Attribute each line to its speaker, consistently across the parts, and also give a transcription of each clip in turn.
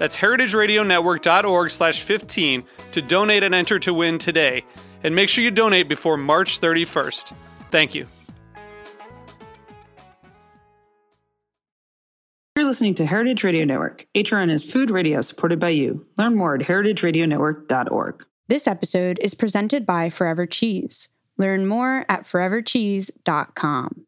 Speaker 1: That's heritageradionetwork.org slash 15 to donate and enter to win today. And make sure you donate before March 31st. Thank you.
Speaker 2: You're listening to Heritage Radio Network. HRN is food radio supported by you. Learn more at heritageradionetwork.org.
Speaker 3: This episode is presented by Forever Cheese. Learn more at forevercheese.com.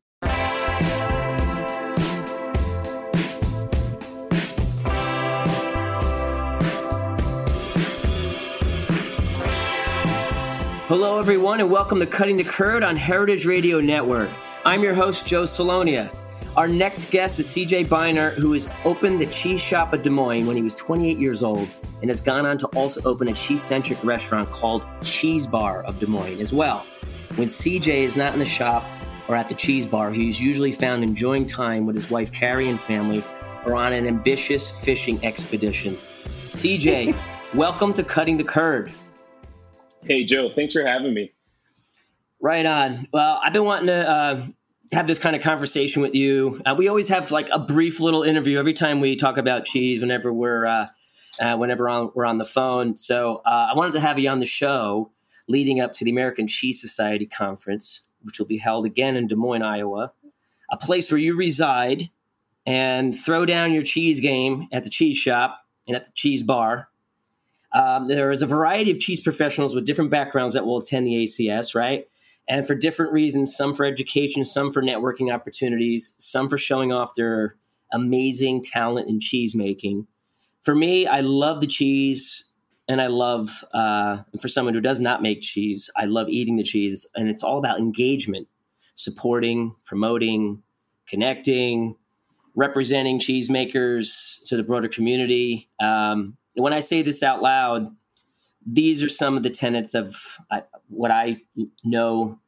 Speaker 4: Hello, everyone, and welcome to Cutting the Curd on Heritage Radio Network. I'm your host, Joe Salonia. Our next guest is CJ Bienert, who has opened the cheese shop of Des Moines when he was 28 years old and has gone on to also open a cheese centric restaurant called Cheese Bar of Des Moines as well. When CJ is not in the shop or at the cheese bar, he is usually found enjoying time with his wife Kari and family or on an ambitious fishing expedition. CJ, welcome to Cutting the Curd.
Speaker 5: Hey, Joe, thanks for having me.
Speaker 4: Right on. Well, I've been wanting to uh, have this kind of conversation with you. Uh, we always have like a brief little interview every time we talk about cheese. Whenever we're uh, uh whenever on, we're on the phone, so uh, I wanted to have you on the show leading up to the American Cheese Society conference, which will be held again in Des Moines, Iowa, a place where you reside, and throw down your cheese game at the cheese shop and at the cheese bar um, there is a variety of cheese professionals with different backgrounds that will attend the ACS, right? And for different reasons, some for education, some for networking opportunities, some for showing off their amazing talent in cheese making. For me, I love the cheese and I love, uh, and for someone who does not make cheese, I love eating the cheese. And it's all about engagement, supporting, promoting, connecting, representing cheesemakers to the broader community. Um, when I say this out loud, these are some of the tenets of uh, what I know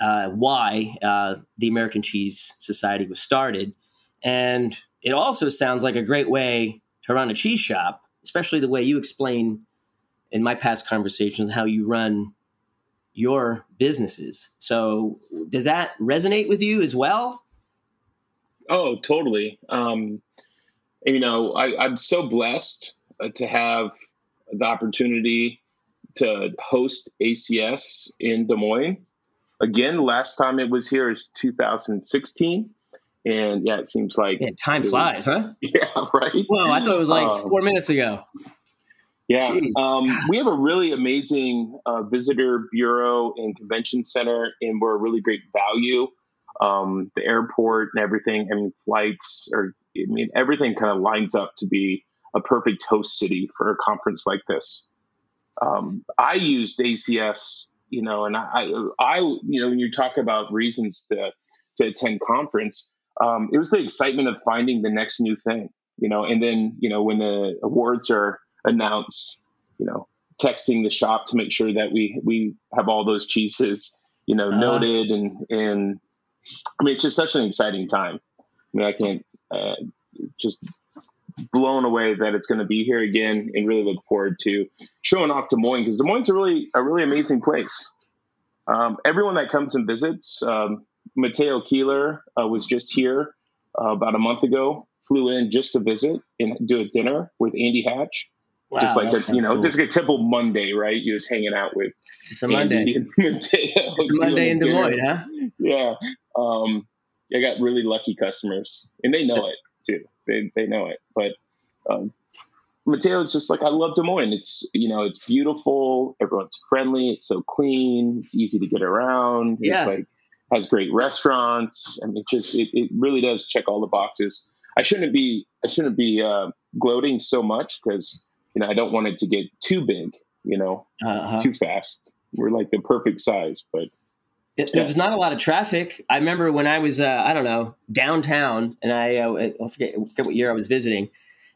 Speaker 4: uh, why uh, the American Cheese Society was started. And it also sounds like a great way to run a cheese shop, especially the way you explain in my past conversations how you run your businesses. So, does that resonate with you as well?
Speaker 5: Oh, totally. Um, you know, I, I'm so blessed to have the opportunity to host ACS in Des Moines. Again, last time it was here is 2016. And yeah, it seems like
Speaker 4: Man, time flies, huh?
Speaker 5: Yeah, right.
Speaker 4: Well, I thought it was like um, four minutes ago.
Speaker 5: Yeah, um, we have a really amazing uh, visitor bureau and convention center, and we're a really great value. Um, the airport and everything, I mean, flights or I mean, everything kind of lines up to be a perfect host city for a conference like this. Um, I used ACS, you know, and I, I, you know, when you talk about reasons to to attend conference, um, it was the excitement of finding the next new thing, you know, and then you know when the awards are announced, you know, texting the shop to make sure that we we have all those cheeses, you know, uh noted and and I mean it's just such an exciting time. I mean I can't uh, just blown away that it's going to be here again and really look forward to showing off Des Moines because Des Moines is a really a really amazing place. Um, everyone that comes and visits, um, Mateo Kehler uh, was just here uh, about a month ago. Flew in just to visit and do a dinner with Andy Hatch. Wow, just like a, you know, cool. just like a typical Monday, right? You just hanging out with
Speaker 4: just a Monday, Mateo, just a Monday in Des Moines, huh?
Speaker 5: Yeah, um, I got really lucky customers, and they know it too. They they know it, but um, Mateo is just like I love Des Moines. It's you know it's beautiful. Everyone's friendly. It's so clean. It's easy to get around.
Speaker 4: Yeah.
Speaker 5: It's like has great restaurants. I mean, it just it, it really does check all the boxes. I shouldn't be I shouldn't be uh, gloating so much because you know I don't want it to get too big. You know, uh-huh. too fast. We're like the perfect size, but
Speaker 4: it, yeah. There's not a lot of traffic. I remember when I was, uh, I don't know, downtown, and I, uh, I forget, I forget what year I was visiting,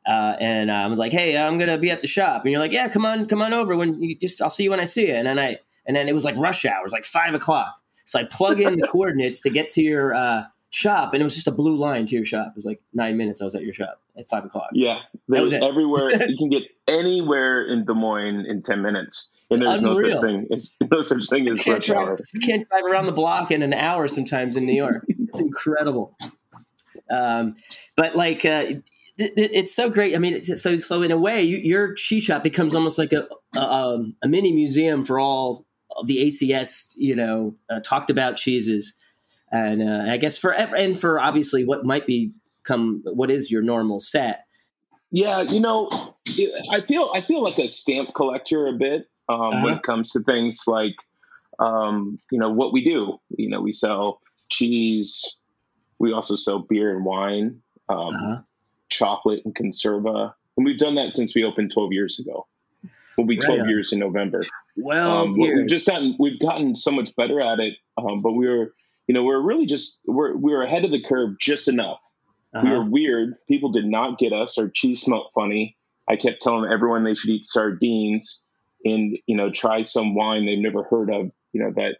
Speaker 4: uh, and uh, I was like, "Hey, I'm gonna be at the shop," and you're like, "Yeah, come on, come on over. When you just, I'll see you when I see you." And then I, and then it was like rush hours, like five o'clock. So I plug in the coordinates to get to your uh, shop, and it was just a blue line to your shop. It was like nine minutes. I was at your shop at five o'clock.
Speaker 5: Yeah, there was everywhere. you can get anywhere in Des Moines in ten minutes and there's Unreal. no such thing as no such thing as rush hour.
Speaker 4: You can't drive around the block in an hour sometimes in New York. It's incredible. Um, but like, uh, it, it's so great. I mean, so so in a way, you, your cheese shop becomes almost like a, a, um, a mini museum for all the ACS, you know, uh, talked about cheeses, and uh, I guess for and for obviously what might become what is your normal set.
Speaker 5: Yeah, you know, I feel I feel like a stamp collector a bit um, uh-huh. when it comes to things like um, you know what we do. You know, we sell cheese. We also sell beer and wine, um, uh-huh. chocolate and conserva, and we've done that since we opened 12 years ago. We'll be 12 right years in November.
Speaker 4: Well,
Speaker 5: um, we've just gotten we've gotten so much better at it, um, but we were you know we're really just we're we were ahead of the curve just enough. Uh-huh. We were weird. People did not get us. Our cheese smelled funny. I kept telling everyone they should eat sardines and you know try some wine they've never heard of you know that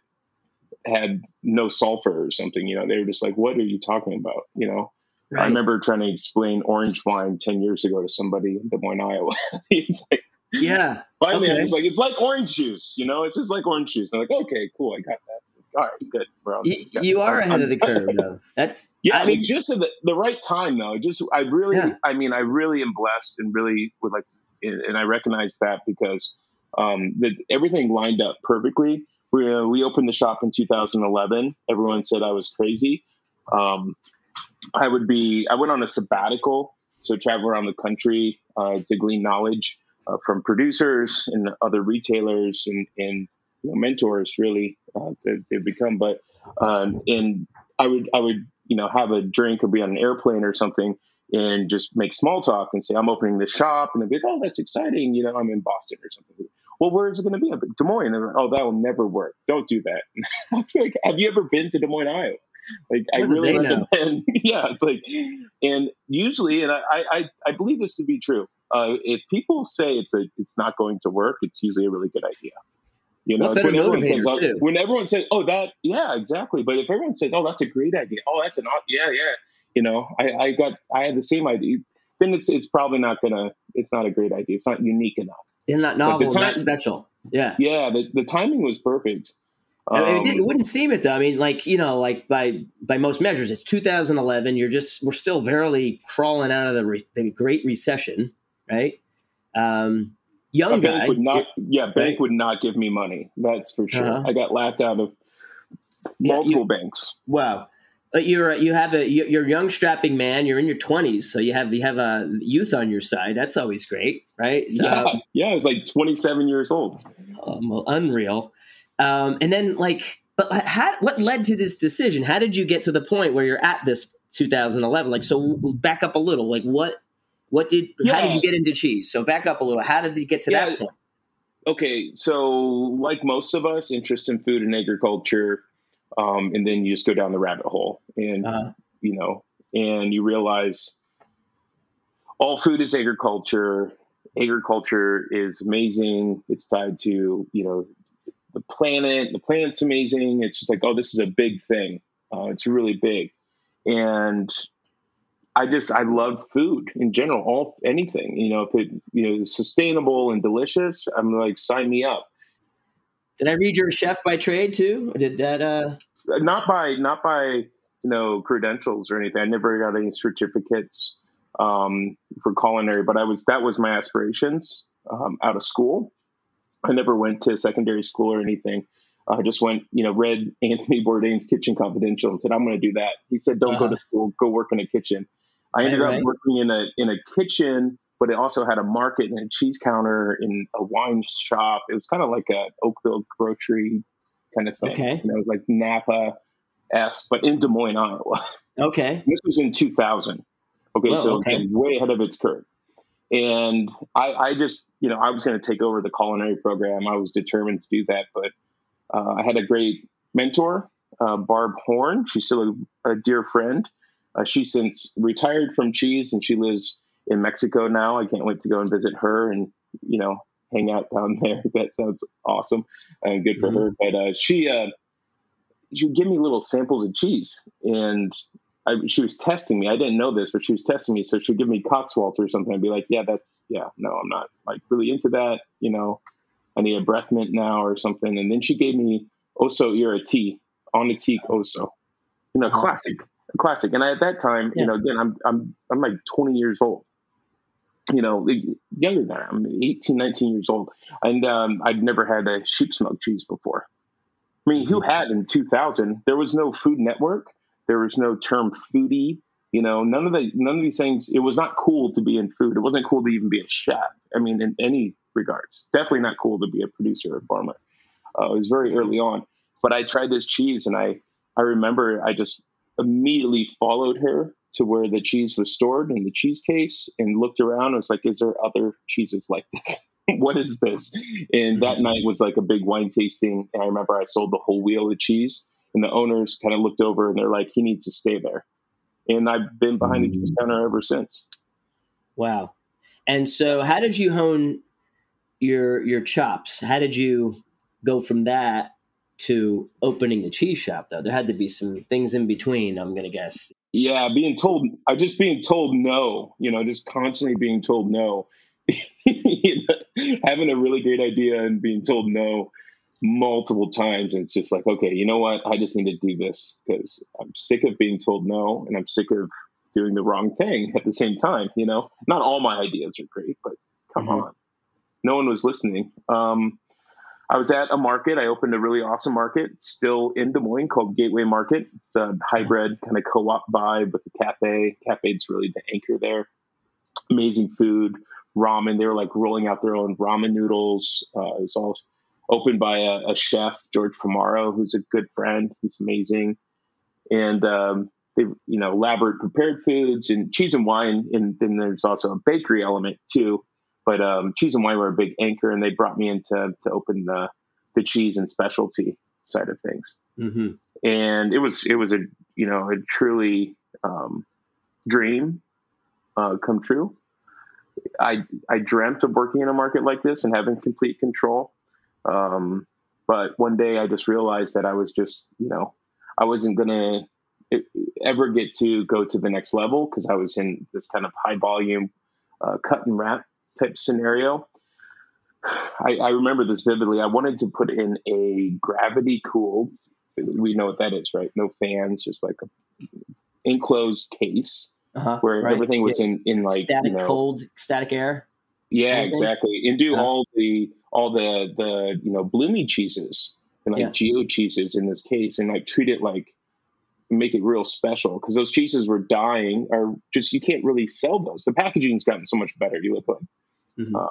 Speaker 5: had no sulfur or something you know they were just like what are you talking about you know right. i remember trying to explain orange wine 10 years ago to somebody in des moines iowa
Speaker 4: it's like yeah
Speaker 5: finally okay. i was like it's like orange juice you know it's just like orange juice i'm like okay cool i got that all right, good.
Speaker 4: Bro. You, you are ahead I'm, of the curve, though. That's
Speaker 5: yeah. I mean, just at the, the right time, though. Just I really, yeah. I mean, I really am blessed and really would like, and I recognize that because um, that everything lined up perfectly. We, uh, we opened the shop in 2011. Everyone said I was crazy. Um, I would be, I went on a sabbatical, so travel around the country uh, to glean knowledge uh, from producers and other retailers and, and you know, mentors really uh, that they've become. But, um, and I would, I would, you know, have a drink or be on an airplane or something and just make small talk and say, I'm opening this shop. And they'd be like, oh, that's exciting. You know, I'm in Boston or something. Well, where is it going to be? Like, Des Moines. Like, oh, that will never work. Don't do that. like, have you ever been to Des Moines, Iowa? Like, what I really recommend. yeah, it's like, and usually, and I, I, I believe this to be true. Uh, if people say it's a, it's not going to work, it's usually a really good idea. You know, when everyone says, oh, when everyone says, "Oh, that, yeah, exactly," but if everyone says, "Oh, that's a great idea," "Oh, that's an, yeah, yeah," you know, I, I got, I had the same idea. Then it's, it's probably not gonna, it's not a great idea. It's not unique enough.
Speaker 4: In that novel, time, not special. Yeah,
Speaker 5: yeah. The, the timing was perfect.
Speaker 4: Um, I mean, it, it, wouldn't seem it though. I mean, like you know, like by by most measures, it's 2011. You're just we're still barely crawling out of the, re, the Great Recession, right? Um, young
Speaker 5: a
Speaker 4: guy
Speaker 5: would not, yeah, bank right? would not give me money. That's for sure. Uh-huh. I got laughed out of multiple yeah, you, banks.
Speaker 4: Wow you're you have a you're a young strapping man. You're in your twenties, so you have you have a youth on your side. That's always great, right? So,
Speaker 5: yeah, yeah. It's like 27 years old.
Speaker 4: Um, well, unreal. Um, and then like, but how, what led to this decision? How did you get to the point where you're at this 2011? Like, so back up a little. Like, what what did yeah. how did you get into cheese? So back up a little. How did you get to yeah. that point?
Speaker 5: Okay, so like most of us, interest in food and agriculture um, and then you just go down the rabbit hole and uh-huh. you know and you realize all food is agriculture agriculture is amazing it's tied to you know the planet the planet's amazing it's just like oh this is a big thing uh, it's really big and i just i love food in general all anything you know if it you know sustainable and delicious i'm like sign me up
Speaker 4: did I read you're a chef by trade too? Did that? uh
Speaker 5: Not by not by you know credentials or anything. I never got any certificates um, for culinary, but I was that was my aspirations um, out of school. I never went to secondary school or anything. I just went, you know, read Anthony Bourdain's Kitchen Confidential and said, "I'm going to do that." He said, "Don't uh-huh. go to school, go work in a kitchen." I ended right, up right. working in a in a kitchen but it also had a market and a cheese counter in a wine shop. It was kind of like a Oakville grocery kind of thing.
Speaker 4: Okay.
Speaker 5: And it was like Napa S, but in Des Moines, Iowa.
Speaker 4: Okay.
Speaker 5: This was in 2000. Okay,
Speaker 4: Whoa,
Speaker 5: so
Speaker 4: okay.
Speaker 5: way ahead of its curve. And I, I just, you know, I was going to take over the culinary program. I was determined to do that, but uh, I had a great mentor, uh, Barb Horn. She's still a, a dear friend. Uh, she's since retired from cheese, and she lives in Mexico now. I can't wait to go and visit her and you know hang out down there. That sounds awesome and good for
Speaker 4: Mhm.
Speaker 5: her. But uh, she uh, she would give me little samples of cheese, and I, she was testing me. I didn't know this, but she was testing me. So she'd give me Cotswold or something. I'd be like, "Yeah, that's yeah, no, I'm not like really into that. You know, I need a breath mint now or something." And then she gave me Ossau-Iraty, on the teak Oso, you know, classic, classic. And I, at that time,
Speaker 4: Yeah.
Speaker 5: you know, again, I'm I'm I'm like 20 years old you know, younger than that. I'm 18, 19 years old. And um, I'd never had a sheep's milk cheese before. I mean, who had in 2000? There was no Food Network. There was no term foodie. You know, none of the none of these things. It was not cool to be in food. It wasn't cool to even be a chef. I mean, in any regards, definitely not cool to be a producer or farmer. Uh, it was very early on. But I tried this cheese, and I I remember I just immediately followed her to where the cheese was stored in the cheese case and looked around. I was like, is there other cheeses like this? what is this? And that mm-hmm. night was like a big wine tasting. And I remember I sold the whole wheel of cheese, and the owners kind of looked over and they're like, he needs to stay there. And I've been behind the cheese mm. counter ever since.
Speaker 4: Wow. And so, how did you hone your your chops? How did you go from that to opening the cheese shop? Though there had to be some things in between. I'm gonna guess.
Speaker 5: Yeah, being told, I just being told no, you know, just constantly being told no. Having a really great idea and being told no multiple times. And it's just like, okay, you know what? I just need to do this because I'm sick of being told no and I'm sick of doing the wrong thing at the same time. You know, not all my ideas are great, but come
Speaker 4: Mhm.
Speaker 5: on. No one was listening. Um, I was at a market. I opened a really awesome market still in Des Moines called Gateway Market. It's a hybrid kind of co-op vibe with a cafe. Cafe's really the anchor there. Amazing food, ramen. They were like rolling out their own ramen noodles. Uh, it was all opened by a, a chef, George Formaro, who's a good friend. He's amazing. And um, they, you know, elaborate prepared foods and cheese and wine. And then there's also a bakery element too but um, cheese and wine were a big anchor, and they brought me in to, to open the the cheese and specialty side of things.
Speaker 4: Mm-hmm.
Speaker 5: And it was it was a you know a truly um, dream uh, come true. I I dreamt of working in a market like this and having complete control. Um, but one day I just realized that I was just you know I wasn't gonna ever get to go to the next level because I was in this kind of high volume uh, cut and wrap type scenario. I, I, remember this vividly. I wanted to put in a gravity cooled. We know what that is, right? No fans, just like a enclosed case
Speaker 4: uh-huh,
Speaker 5: where
Speaker 4: right.
Speaker 5: everything was in in like
Speaker 4: static
Speaker 5: you know,
Speaker 4: cold, static air.
Speaker 5: Yeah,
Speaker 4: Anything?
Speaker 5: exactly. And do
Speaker 4: Uh-huh.
Speaker 5: all the all the the you know bloomy cheeses and like
Speaker 4: Yeah.
Speaker 5: geo cheeses in this case, and like treat it like make it real special because those cheeses were dying or just you can't really sell those. The packaging's gotten so much better. You look like
Speaker 4: Mhm.
Speaker 5: uh,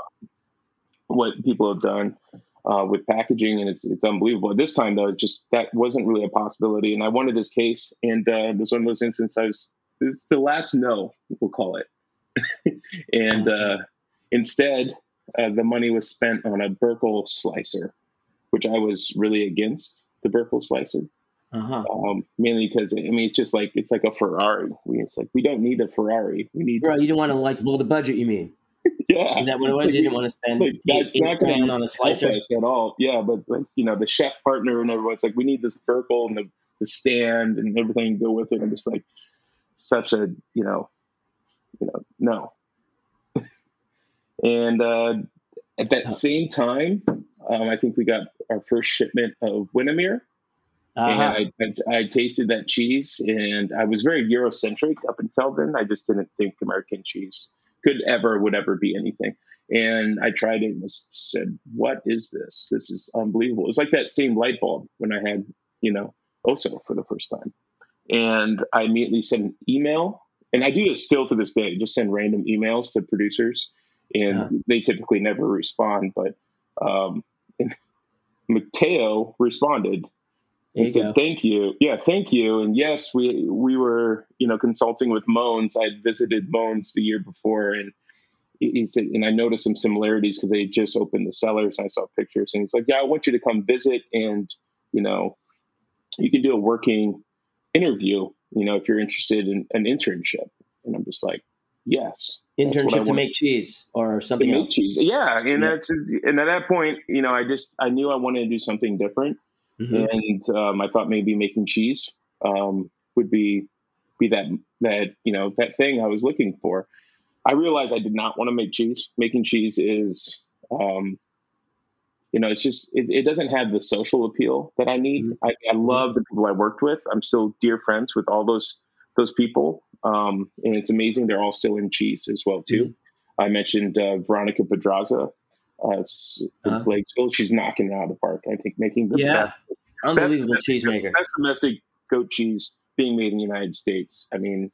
Speaker 5: what people have done uh, with packaging, and it's it's unbelievable. This time though, it just that wasn't really a possibility, and I wanted this case, and uh, it was one of those instances. I was it's the last no, we'll call it, and uh, instead uh, the money was spent on a Berkel slicer, which I was really against the Berkel slicer
Speaker 4: Uh-huh.
Speaker 5: um, mainly because I mean it's just like it's like a Ferrari. We, it's like we don't need a Ferrari. We need
Speaker 4: Bro, you don't want to like blow the budget. You mean?
Speaker 5: Yeah.
Speaker 4: Is that what it was? You didn't want to spend
Speaker 5: Like, that's
Speaker 4: eight-
Speaker 5: not gonna
Speaker 4: on a slicer.
Speaker 5: at all. Yeah, but like you know the chef partner and everyone's like we need this Berkel and the, the stand and everything to go with it. I'm just like such a you know you know no. and uh, at that same time, um, I think we got our first shipment of Winnimere.
Speaker 4: Uh-huh.
Speaker 5: and I, I, I tasted that cheese and I was very Eurocentric up until then. I just didn't think American cheese could ever, would ever be anything. And I tried it and just said, what is this? This is unbelievable. It's like that same light bulb when I had, you know, Ossau for the first time. And I immediately sent an email and I do this still to this day, just send random emails to producers and yeah. they typically never respond. But um, Mateo responded and said, go. "Thank you, yeah, thank you." And yes, we we were you know consulting with Mons. I had visited Mons the year before, and he said, and I noticed some similarities because they just opened the cellars. I saw pictures, and he's like, "Yeah, I want you to come visit, and you know, you can do a working interview. You know, if you're interested in an internship." And I'm just like, "Yes."
Speaker 4: Internship to make cheese or something else.
Speaker 5: cheese, yeah. And yeah. that's and at that point, you know, I just I knew I wanted to do something different, mm-hmm. and um, I thought maybe making cheese um, would be be that that you know that thing I was looking for I realized I did not want to make cheese. Making cheese is, um, you know, it's just it, it, doesn't have the social appeal that I need. Mm-hmm. I, I, love the people I worked with. I'm still dear friends with all those those people, um, and it's amazing. They're all still in cheese as well too. Mm-hmm. I mentioned uh, Veronica Pedraza. Uh, uh-huh. Blakesville. She's knocking it out of the park. I think making the
Speaker 4: yeah, best, unbelievable best cheese maker,
Speaker 5: best domestic goat cheese being made in the United States. I mean,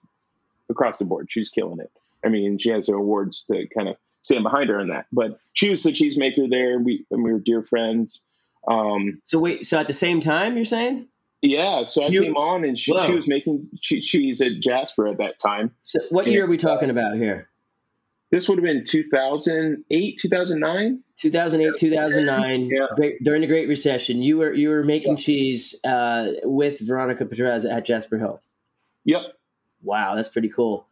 Speaker 5: across the board, she's killing it. I mean, she has her awards to kind of stand behind her in that. But she was the cheesemaker there. We and we were dear friends. Um,
Speaker 4: so wait, so at the same time, you're saying?
Speaker 5: Yeah. So I you, came on, and she, she was making cheese at Jasper at that time.
Speaker 4: So what and, year are we talking uh, about here?
Speaker 5: This would have been 2008, 2009.
Speaker 4: 2008, 2009, yeah. great, during the Great Recession. You were you were making yeah. cheese uh, with Veronica Pedraza at Jasper Hill.
Speaker 5: Yep.
Speaker 4: Wow, that's pretty cool.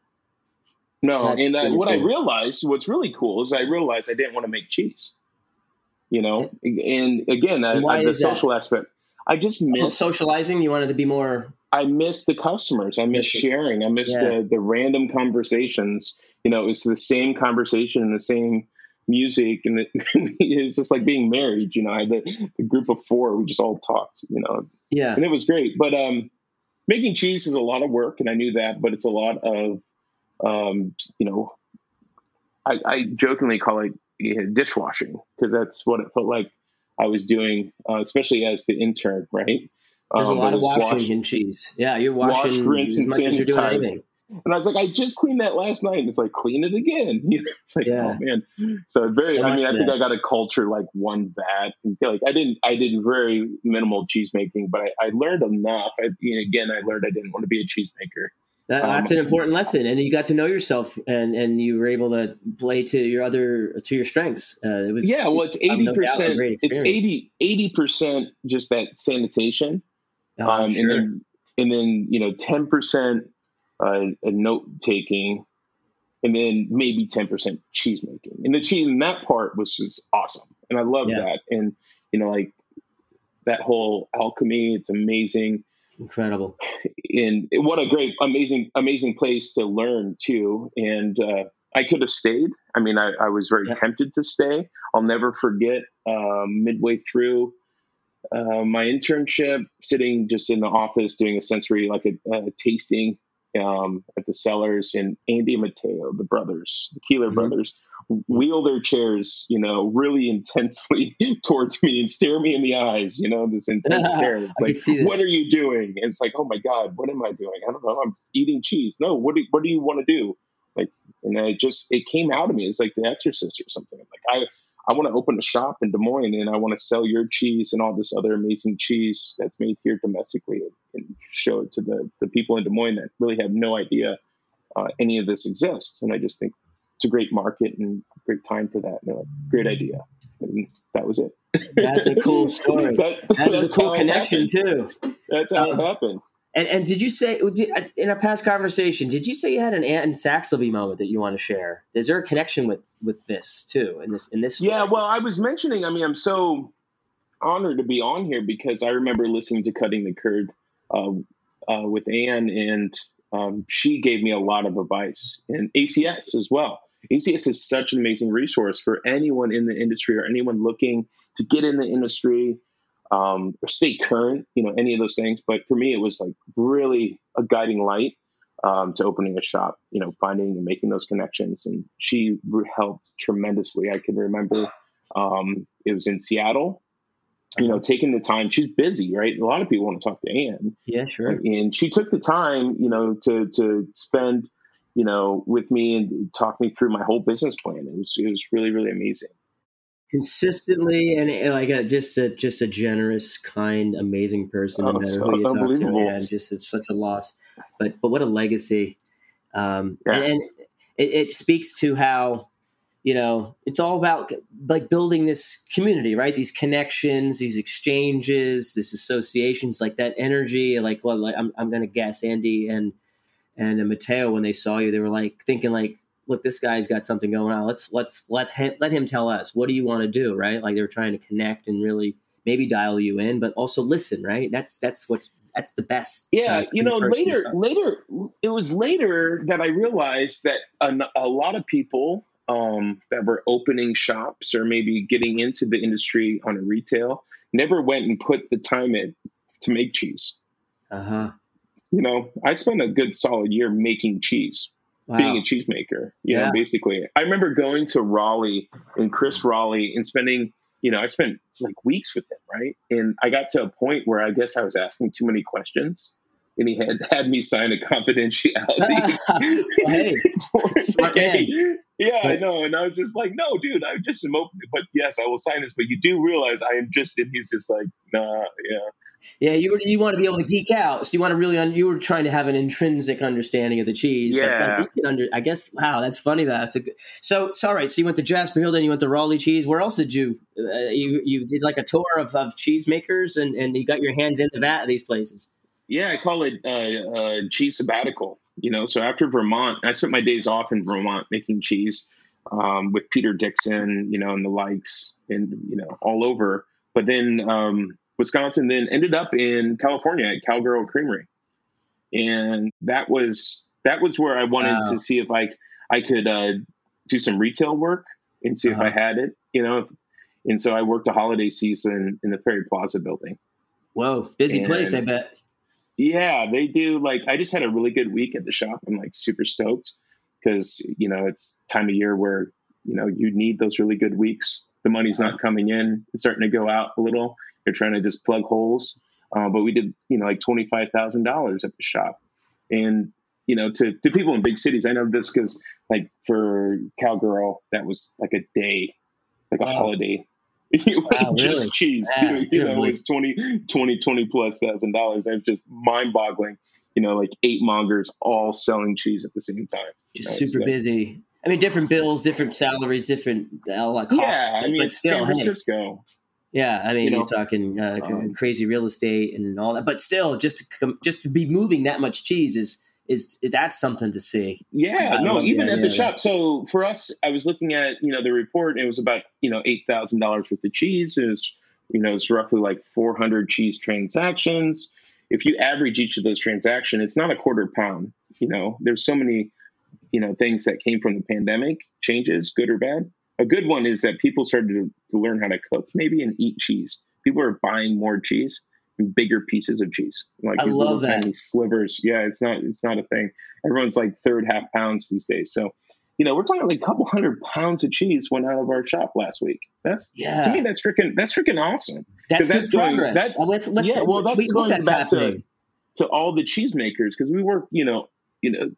Speaker 5: No, That's and uh, what cool. I realized, what's really cool is I realized I didn't want to make cheese. You know, and again, I, I, the social that? aspect. I just miss oh,
Speaker 4: socializing. You wanted to be more.
Speaker 5: I miss the customers. I miss sharing. I miss yeah. the the random conversations. You know, it was the same conversation and the same music, and it's just like being married. You know, I had the, the group of four. We just all talked. You know,
Speaker 4: yeah,
Speaker 5: and it was great. But um, making cheese is a lot of work, and I knew that. But it's a lot of um, you know, I, I, jokingly call it you know, dishwashing because that's what it felt like I was doing, uh, especially as the intern, right?
Speaker 4: There's um, a lot of washing wash, in cheese. Yeah, you're washing,
Speaker 5: wash, rinse, and sanitize. And I was like, I just cleaned that last night. And it's like, clean it again. it's like, yeah. oh man. So very, so I mean, I think that. I got a culture like one bad. like I didn't, I did very minimal cheese making, but I, I learned enough. I, again, I learned I didn't want to be a cheesemaker.
Speaker 4: That, um, that's um, an important lesson. And you got to know yourself and, and you were able to play to your other, to your strengths. Uh, it was,
Speaker 5: yeah, well, it's 80%, no it's 80, 80% just that sanitation. Oh, um, sure. and then, and then, you know, 10% uh, note taking, and then maybe 10% cheese making. And the cheese in that part was just awesome. And I love yeah. that. And, you know, like that whole alchemy, it's amazing.
Speaker 4: Incredible.
Speaker 5: And what a great, amazing, amazing place to learn too. And, uh, I could have stayed. I mean, I, I was very yeah. tempted to stay. I'll never forget um, midway through uh, my internship, sitting just in the office doing a sensory, like a, a tasting um, at the cellars, and Andy and Mateo, the brothers, the Kehler mm-hmm. brothers, wheel their chairs, you know, really intensely towards me and stare me in the eyes, you know, this intense stare. It's like, what are you doing? And it's like, oh my God, what am I doing? I don't know. I'm eating cheese. No, what do, what do you want to do? Like, and I just, it came out of me. It's like the exorcist or something. Like I, I want to open a shop in Des Moines and I want to sell your cheese and all this other amazing cheese that's made here domestically and show it to the, the people in Des Moines that really have no idea uh, any of this exists. And I just think it's a great market and great time for that. like, great idea. And that was it.
Speaker 4: That's a cool story. that, that's, a cool connection too.
Speaker 5: That's how um, it happened.
Speaker 4: And, and did you say in a past conversation? Did you say you had an Anne Saxelby moment that you want to share? Is there a connection with with this too? In this in this?
Speaker 5: Story? Yeah. Well, I was mentioning. I mean, I'm so honored to be on here because I remember listening to Cutting the Curd uh, uh, with Anne, and um, she gave me a lot of advice, and ACS as well. ACS is such an amazing resource for anyone in the industry or anyone looking to get in the industry um, or stay current, you know, any of those things. But for me, it was like really a guiding light um, to opening a shop, you know, finding and making those connections. And she helped tremendously. I can remember um, it was in Seattle, you know, taking the time. She's busy, right? A lot of people want to talk to Anne.
Speaker 4: Yeah, sure.
Speaker 5: And she took the time, you know, to to spend you know, with me and talk me through my whole business plan. It was it was really really amazing.
Speaker 4: Consistently and like a, just a just a generous, kind, amazing person.
Speaker 5: Oh,
Speaker 4: no matter
Speaker 5: so
Speaker 4: who you talk to,
Speaker 5: unbelievable.
Speaker 4: man, just it's such a loss. But but what a legacy. Um,
Speaker 5: Yeah.
Speaker 4: and, and it, it speaks to how you know it's all about like building this community right these connections these exchanges these associations like that energy like well like i'm, I'm gonna guess andy and and mateo when they saw you they were like thinking like look this guy's got something going on. Let's let's let him let him tell us. What do you want to do right? Like they were trying to connect and really maybe dial you in but also listen right? That's that's what's that's the best
Speaker 5: Yeah,
Speaker 4: uh,
Speaker 5: you know, later, later, it was later that I realized that a, a lot of people um, that were opening shops or maybe getting into the industry on a retail never went and put the time in to make cheese.
Speaker 4: uh-huh.
Speaker 5: You know, I spent a good solid year making cheese,
Speaker 4: wow.
Speaker 5: being a cheesemaker. You
Speaker 4: Yeah.
Speaker 5: know, basically, I remember going to Roelli and Chris Roelli and spending. You know, I spent like weeks with him, right? And I got to a point where I guess I was asking too many questions, and he had had me sign a confidentiality.
Speaker 4: hey, smart man.
Speaker 5: yeah, I know. And I was just like, no, dude, I just am open. But yes, I will sign this. But you do realize I am just, and he's just like, nah, yeah.
Speaker 4: Yeah, you were, you want to be able to geek out, so you want to really un, you were trying to have an intrinsic understanding of the cheese.
Speaker 5: Yeah.
Speaker 4: like, you can under, I guess. Wow, that's funny. That that's a good, so. So all right, so you went to Jasper Hill, then you went to Roelli Cheese. Where else did you? Uh, you you did like a tour of, of cheese makers, and and you got your hands in the vat of these places.
Speaker 5: Yeah, I call it uh, uh, cheese sabbatical. You know, so after Vermont, I spent my days off in Vermont making cheese um, with Peter Dixon, you know, and the likes, and you know, all over. But then um, Wisconsin, then ended up in California at Cowgirl Creamery, and that was that was where I wanted
Speaker 4: Wow.
Speaker 5: to see if I I could uh, do some retail work and see if I
Speaker 4: Uh-huh.
Speaker 5: had it, you know. And so I worked a holiday season in the Ferry Plaza building.
Speaker 4: Whoa, busy place, I bet.
Speaker 5: Yeah, they do. Like, I just had a really good week at the shop. I'm like super stoked because you know it's time of year where you know you need those really good weeks. The money's not coming in; it's starting to go out a little. You're trying to just plug holes. Uh, but we did, you know, like twenty five thousand dollars at the shop, and you know, to to people in big cities, I know this because like for Cowgirl, that was like a day, like a
Speaker 4: Wow.
Speaker 5: holiday.
Speaker 4: Wow,
Speaker 5: just
Speaker 4: really?
Speaker 5: cheese
Speaker 4: Yeah,
Speaker 5: too. You know, it was 20, 20, 20 plus thousand dollars. It's just mind boggling. You know, like eight mongers all selling cheese at the same time.
Speaker 4: Just
Speaker 5: know,
Speaker 4: super
Speaker 5: like-
Speaker 4: busy. I mean, different bills, different salaries, different uh, costs.
Speaker 5: Yeah, I mean,
Speaker 4: but
Speaker 5: it's
Speaker 4: still,
Speaker 5: San
Speaker 4: hey,
Speaker 5: Francisco.
Speaker 4: Yeah, I mean,
Speaker 5: You
Speaker 4: you
Speaker 5: know,
Speaker 4: are talking uh,
Speaker 5: um,
Speaker 4: crazy real estate and all that, but still, just to come, just to be moving that much cheese is is that's something to see.
Speaker 5: Yeah,
Speaker 4: I
Speaker 5: no,
Speaker 4: the
Speaker 5: even at the shop. So for us, I was looking at you know the report. And it was about you know eight thousand dollars worth of cheese. It was you know it's roughly like four hundred cheese transactions. If you average each of those transactions, it's not a quarter pound. You know, there's so many you know things that came from the pandemic changes, good or bad. A good one is that people started to, to learn how to cook, maybe and eat cheese. People are buying more cheese and bigger pieces of cheese, like
Speaker 4: I
Speaker 5: these
Speaker 4: love
Speaker 5: little
Speaker 4: that.
Speaker 5: tiny slivers. Yeah, it's not it's not a thing. Everyone's like third half pounds these days. So, you know, we're talking like a couple hundred pounds of cheese went out of our shop last week. That's
Speaker 4: Yeah.
Speaker 5: to me, that's freaking that's freaking awesome.
Speaker 4: That's good
Speaker 5: that's going-
Speaker 4: progress.
Speaker 5: that's-
Speaker 4: Uh, let's, let's,
Speaker 5: yeah, well, that's
Speaker 4: we
Speaker 5: going
Speaker 4: that's
Speaker 5: back to-. To all the cheesemakers, because we work, you know, you know,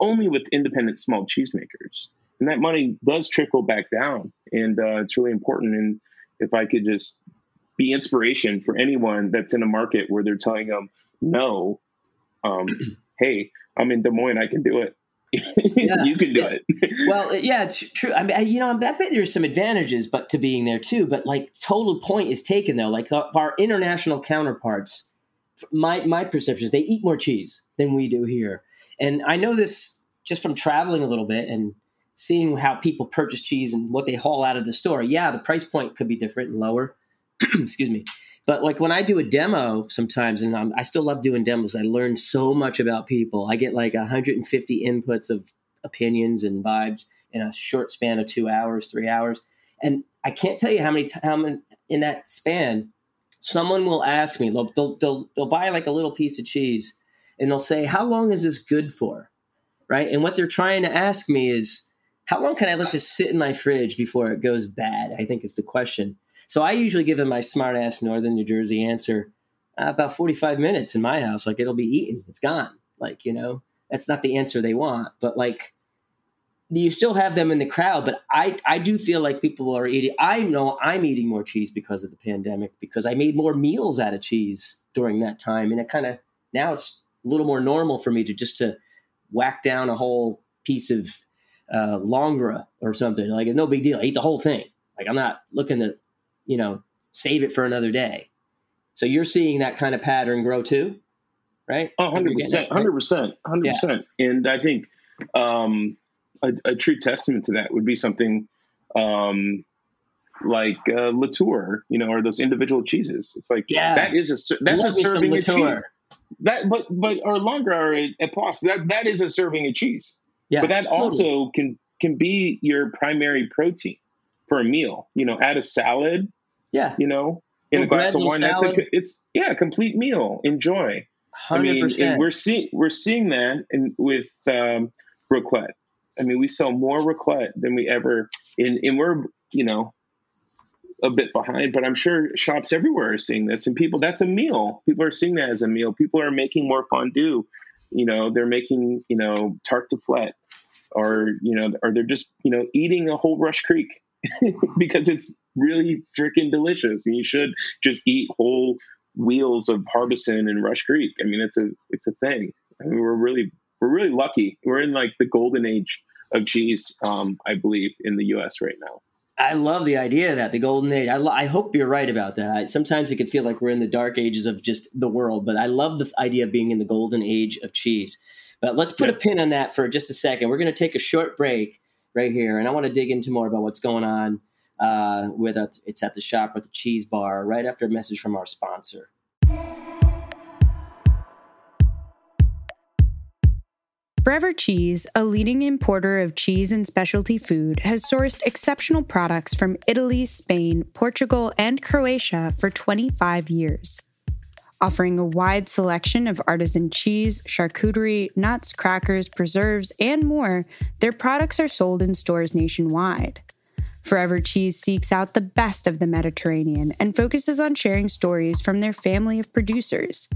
Speaker 5: only with independent small cheesemakers, and that money does trickle back down, and uh, it's really important. And if I could just be inspiration for anyone that's in a market where they're telling them no, um, hey, I'm in Des Moines, I can do it. you can do
Speaker 4: yeah.
Speaker 5: it.
Speaker 4: well, yeah, it's true. I mean, you know, I bet there's some advantages, but to being there too. But like, total point is taken though. Like uh, our international counterparts, my my perception is they eat more cheese than we do here, and I know this just from traveling a little bit and seeing how people purchase cheese and what they haul out of the store. Yeah, the price point could be different and lower. Excuse me. But like when I do a demo sometimes, and I'm, I still love doing demos, I learn so much about people. I get like 150 inputs of opinions and vibes in a short span of two hours, three hours, and I can't tell you how many times in that span, someone will ask me. They'll, they'll they'll they'll buy like a little piece of cheese, and they'll say, "How long is this good for?" Right, and what they're trying to ask me is, "How long can I let this sit in my fridge before it goes bad?" I think is the question. So I usually give him my smart ass Northern New Jersey answer uh, about 45 minutes in my house. Like it'll be eaten, it's gone. Like, you know, that's not the answer they want. But like, you still have them in the crowd. But I I do feel like people are eating. I know I'm eating more cheese because of the pandemic because I made more meals out of cheese during that time, and it kind of now it's a little more normal for me to just to whack down a whole piece of uh, Langres or something. Like it's no big deal. I eat the whole thing. Like I'm not looking to, you know, save it for another day. So you're seeing that kind of pattern grow too, right?
Speaker 5: Oh, 100%, 100%, 100%. And I think um, a, a, true testament to that would be something um, like uh, La Tur, you know, or those individual cheeses. It's like, yeah. that is a, that's a serving of cheese. That, but, but, or Langres or Epoisses, that, that is a serving of cheese. Yeah, but that totally. also can, can be your primary protein for a meal, you know, add a salad.
Speaker 4: Yeah.
Speaker 5: You know, in a glass of wine. That's a, it's yeah, a complete meal. Enjoy.
Speaker 4: Hundred percent.
Speaker 5: We're seeing we're seeing that in, with um, raclette. I mean, we sell more raclette than we ever in, and we're you know a bit behind, but I'm sure shops everywhere are seeing this, and people that's a meal. People are seeing that as a meal. People are making more fondue. You know, they're making you know tartiflette or you know, or they're just you know eating a whole Rush Creek because it's really freaking delicious. And you should just eat whole wheels of Harbison and Rush Creek. I mean, it's a it's a thing. I mean, we're really we're really lucky. We're in like the golden age of cheese, um, I believe, in the U.S. right now.
Speaker 4: I love the idea of that the golden age. I, I hope you're right about that. I, sometimes it can feel like we're in the dark ages of just the world, but I love the idea of being in the golden age of cheese. But let's put yeah. a pin on that for just a second. We're going to take a short break right here, and I want to dig into more about what's going on uh, with a, it's at the shop with the cheese bar right after a message from our sponsor.
Speaker 3: Forever Cheese, a leading importer of cheese and specialty food, has sourced exceptional products from Italy, Spain, Portugal, and Croatia for 25 years. Offering a wide selection of artisan cheese, charcuterie, nuts, crackers, preserves, and more, their products are sold in stores nationwide. Forever Cheese seeks out the best of the Mediterranean and focuses on sharing stories from their family of producers.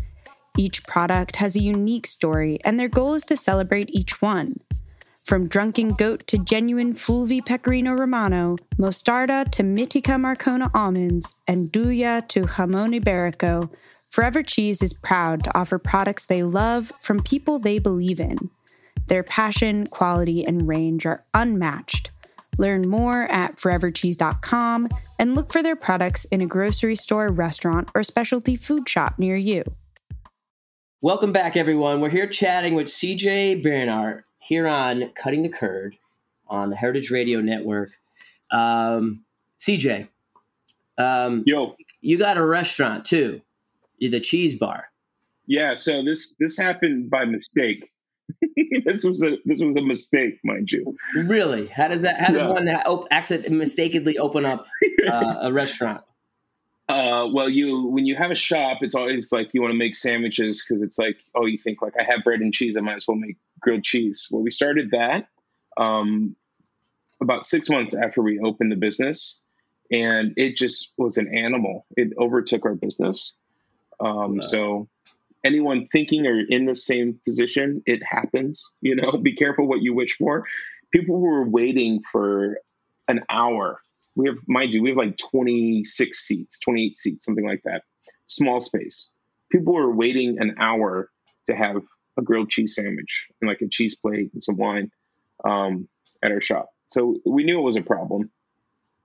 Speaker 3: Each product has a unique story, and their goal is to celebrate each one. From drunken goat to genuine Fulvi Pecorino Romano, Mostarda to Mitica Marcona almonds, 'Nduja to Jamon Iberico, Forever Cheese is proud to offer products they love from people they believe in. Their passion, quality, and range are unmatched Learn more at forevercheese.com and look for their products in a grocery store, restaurant, or specialty food shop near you.
Speaker 4: Welcome back, everyone. We're here chatting with CJ Bernard here on Cutting the Curd on the Heritage Radio Network. Um, CJ, um,
Speaker 5: yo,
Speaker 4: you got a restaurant too, the Cheese Bar.
Speaker 5: Yeah, so this this happened by mistake. this was a this was a mistake, mind you.
Speaker 4: Really? How does that? How does yeah. one op- accident mistakenly open up uh, a restaurant?
Speaker 5: Uh, well, you when you have a shop, it's always like you want to make sandwiches because it's like, oh, you think like I have bread and cheese, I might as well make grilled cheese. Well, we started that um, about six months after we opened the business, and it just was an animal. It overtook our business. Um, wow. So anyone thinking or in the same position, it happens. You know, be careful what you wish for. People were waiting for an hour. We have, mind you, we have like 26 seats, 28 seats, something like that. Small space. People were waiting an hour to have a grilled cheese sandwich and like a cheese plate and some wine um, at our shop. So we knew it was a problem.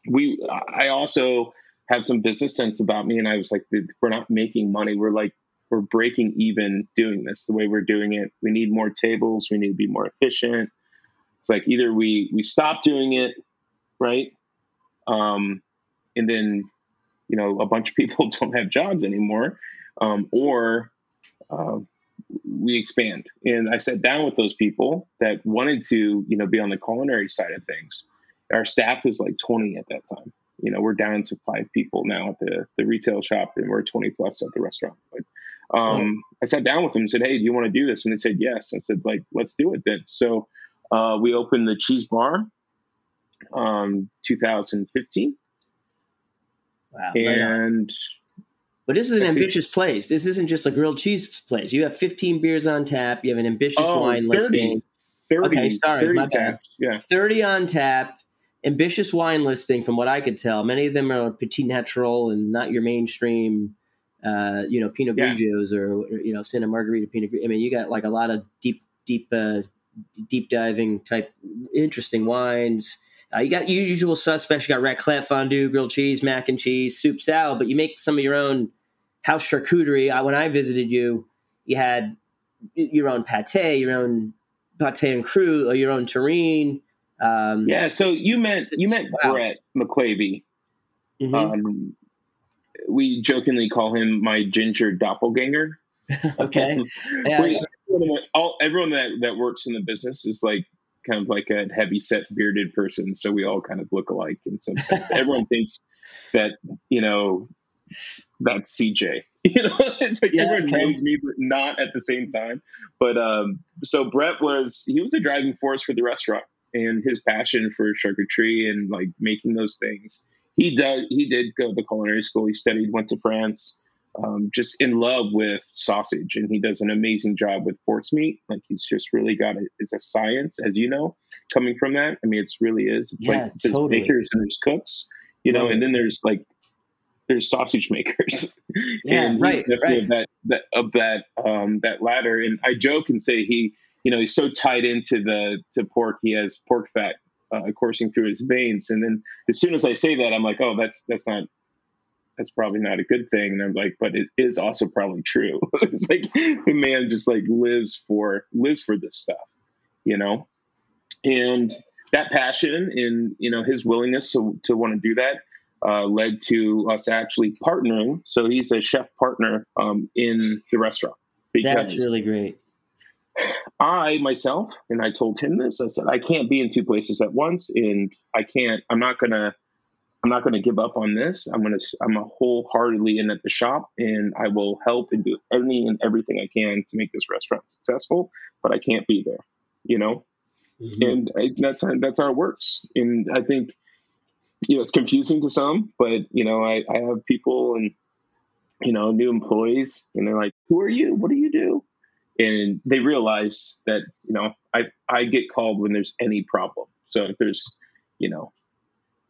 Speaker 5: We, I also have some business sense about me, and I was like, we're not making money. We're like we're breaking even doing this the way we're doing it. We need more tables. We need to be more efficient. It's like either we we stop doing it, right? Um, and then you know a bunch of people don't have jobs anymore, um, or uh, we expand. And I sat down with those people that wanted to you know be on the culinary side of things. Our staff is like 20 at that time. You know, we're down to five people now at the the retail shop, and we're 20 plus at the restaurant. But um, I sat down with them and said, "Hey, do you want to do this?" And they said, "Yes." I said, "Like, let's do it then." So uh, we opened the Cheese Bar, um, 2015, wow, and
Speaker 4: But this is an ambitious place. This isn't just a grilled cheese place. You have 15 beers on tap. You have an ambitious oh, wine 30, listing.
Speaker 5: 30, okay, sorry, 30 my bad.
Speaker 4: Yeah. 30 on tap. Ambitious wine listing, from what I could tell. Many of them are petit natural and not your mainstream, uh, you know, Pinot yeah. Grigios or, or, you know, Santa Margherita Pinot. I mean, you got like a lot of deep, deep, uh, deep diving type interesting wines. Uh, you got your usual suspects. You got raclette fondue, grilled cheese, mac and cheese, soup salad, but you make some of your own house charcuterie. I, when I visited you, you had your own pate, your own pate en croute, or your own terrine.
Speaker 5: Um, yeah, so you meant you meant wow. Brett McClavey. Mm-hmm. Um, we jokingly call him my ginger doppelganger.
Speaker 4: okay.
Speaker 5: yeah, everyone, all, everyone that, that works in the business is like kind of like a heavy set bearded person. So we all kind of look alike in some sense. everyone thinks that, you know, that's CJ. You know, it's like yeah, everyone okay. knows me, but not at the same time. But um, so Brett was he was a driving force for the restaurant and his passion for charcuterie and like making those things. He did he did go to culinary school. He studied, went to France um, just in love with sausage, and he does an amazing job with force meat. Like he's just really got it. It's a science, as you know, coming from that. I mean, it's really is. It's
Speaker 4: yeah,
Speaker 5: like
Speaker 4: totally.
Speaker 5: there's bakers and there's cooks, you know, and then there's like there's sausage makers.
Speaker 4: Yeah, and right, right.
Speaker 5: Of that, that of that um, that ladder. And I joke and say he, you know, he's so tied into the to pork, he has pork fat uh, coursing through his veins. And then as soon as I say that, I'm like, oh, that's that's not that's probably not a good thing. And I'm like, but it is also probably true. it's like the man just like lives for lives for this stuff, you know? And that passion and you know his willingness to, to want to do that uh, led to us actually partnering. So he's a chef partner um, in the restaurant.
Speaker 4: That's really great.
Speaker 5: I myself, and I told him this. I said I can't be in two places at once, and I can't. I'm not gonna I'm not going to give up on this. I'm going to, I'm a wholeheartedly in at the shop and I will help and do any and everything I can to make this restaurant successful, but I can't be there, you know? Mm-hmm. And I, that's, that's how it works. And I think, you know, it's confusing to some, but you know, I, I have people and, you know, new employees and they're like, who are you? What do you do? And they realize that, you know, I, I get called when there's any problem. So if there's, you know,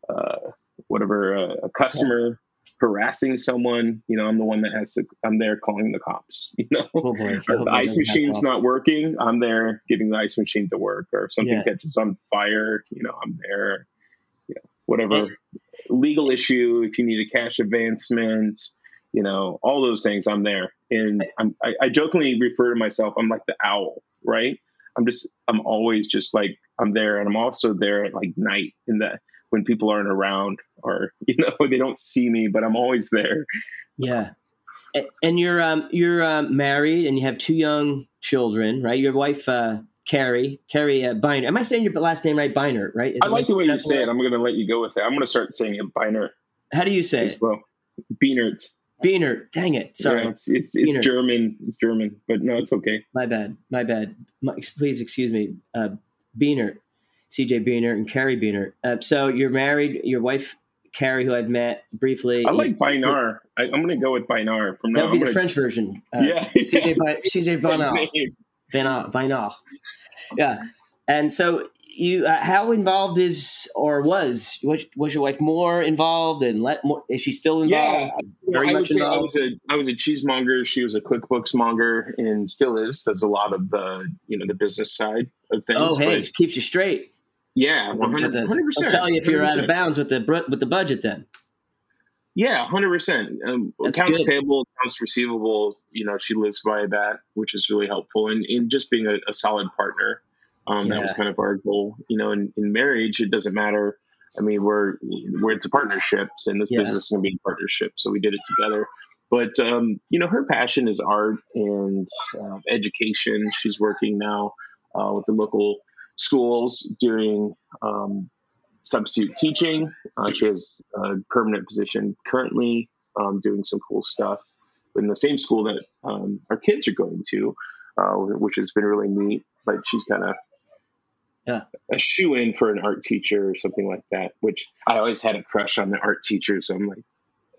Speaker 5: uh, whatever uh, a customer harassing someone, you know, I'm the one that has to. I'm there calling the cops. You know, oh the ice machine's not working. I'm there getting the ice machine to work. Or if something yeah. catches on fire, you know, I'm there. You know, whatever legal issue. If you need a cash advancement, you know, all those things, I'm there. And I'm, I, I jokingly refer to myself. I'm like the owl, right? I'm just. I'm always just like I'm there, and I'm also there at like night in the when people aren't around or you know they don't see me but i'm always there
Speaker 4: yeah and you're um you're uh, married and you have two young children right your wife uh Kari, Kari uh, Biner. Am I saying your last name right? Biner, right?
Speaker 5: Is I like the way you say it. I'm going to let you go with it. I'm going to start saying it Biner.
Speaker 4: How do you say it?
Speaker 5: Well, Bienert.
Speaker 4: Bienert. Dang it. Sorry.
Speaker 5: Yeah, it's it's, it's German. It's German, but no, it's okay.
Speaker 4: My bad. My bad. My, please excuse me. Uh. CJ Beener and Kari Beener. Uh, so you're married. Your wife Kari, who I've met briefly.
Speaker 5: I like Binar. I, am going to go with Binar from
Speaker 4: now.
Speaker 5: That'll
Speaker 4: be
Speaker 5: the
Speaker 4: gonna... French version.
Speaker 5: Uh, yeah,
Speaker 4: CJ CJ Binar. Binar. Yeah, and so you, uh, how involved is or was was, was your wife more involved and let more, is she still involved?
Speaker 5: Yeah, very much involved. I was a I was a cheesemonger. She was a QuickBooks monger and still is. Does a lot of the you know the business side of things.
Speaker 4: Oh, hey, keeps you straight.
Speaker 5: Yeah, one hundred percent.
Speaker 4: I'll tell you if you're 100%. out of bounds with the with the budget then.
Speaker 5: Yeah, hundred um, percent. Accounts good. payable, accounts receivable. You know, she lives by that, which is really helpful. And in just being a, a solid partner, um, yeah. that was kind of our goal. You know, in, in marriage, it doesn't matter. I mean, we're we're it's a partnership, and this yeah. business is going to be a partnership, so we did it together. But um, you know, her passion is art and uh, education. She's working now uh, with the local schools doing um, substitute teaching. Uh, she has a permanent position currently um, doing some cool stuff in the same school that um, our kids are going to, uh, which has been really neat. But she's kind of yeah. a shoe in for an art teacher or something like that, which I always had a crush on the art teacher. So I'm like,